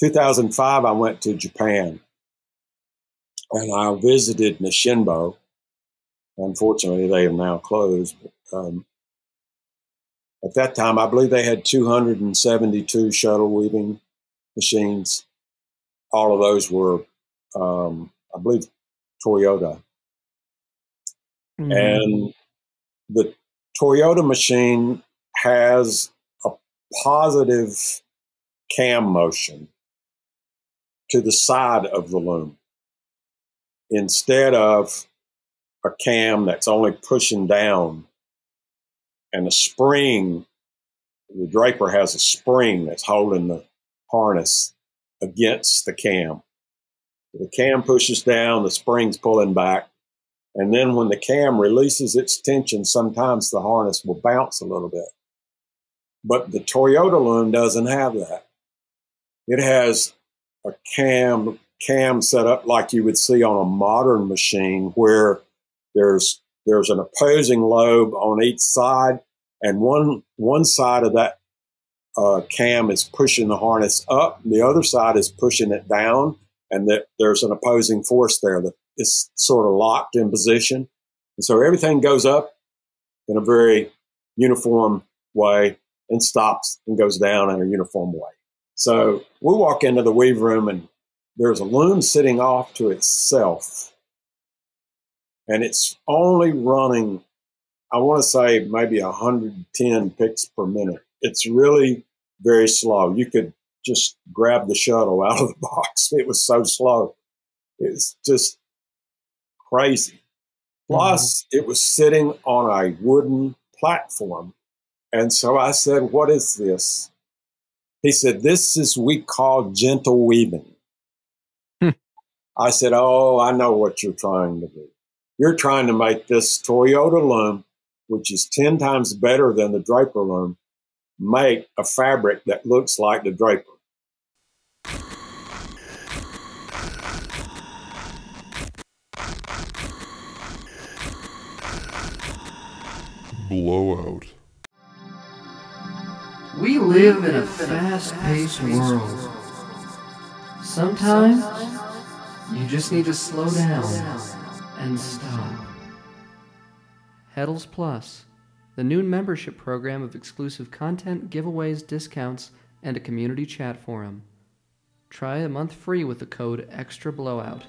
2005, I went to Japan and I visited Nisshinbo. Unfortunately, they have now closed. But, um, at that time, I believe they had 272 shuttle weaving machines. All of those were, um, I believe, Toyota. Mm-hmm. And the Toyota machine has a positive cam motion to the side of the loom instead of a cam that's only pushing down and a spring the draper has a spring that's holding the harness against the cam. The cam pushes down the spring's pulling back and then when the cam releases its tension sometimes the harness will bounce a little bit. But the toyota loom doesn't have that. It has a cam cam set up like you would see on a modern machine where there's there's an opposing lobe on each side and one one side of that uh, cam is pushing the harness up. The other side is pushing it down and that there's an opposing force there that is sort of locked in position. And so everything goes up in a very uniform way and stops and goes down in a uniform way so we walk into the weave room and there's a loom sitting off to itself. And it's only running, I want to say maybe 110 picks per minute. It's really very slow. You could just grab the shuttle out of the box. It was so slow. It's just crazy. Plus, mm-hmm. it was sitting on a wooden platform. And so I said, What is this? He said, This is we call gentle weaving. Hmm. I said, Oh, I know what you're trying to do. You're trying to make this Toyota loom, which is 10 times better than the Draper loom, make a fabric that looks like the Draper. Blowout. We live in a fast paced world. Sometimes you just need to slow down and stop. Heddels Plus, the new membership program of exclusive content, giveaways, discounts, and a community chat forum. Try a month free with the code EXTRA BLOWOUT.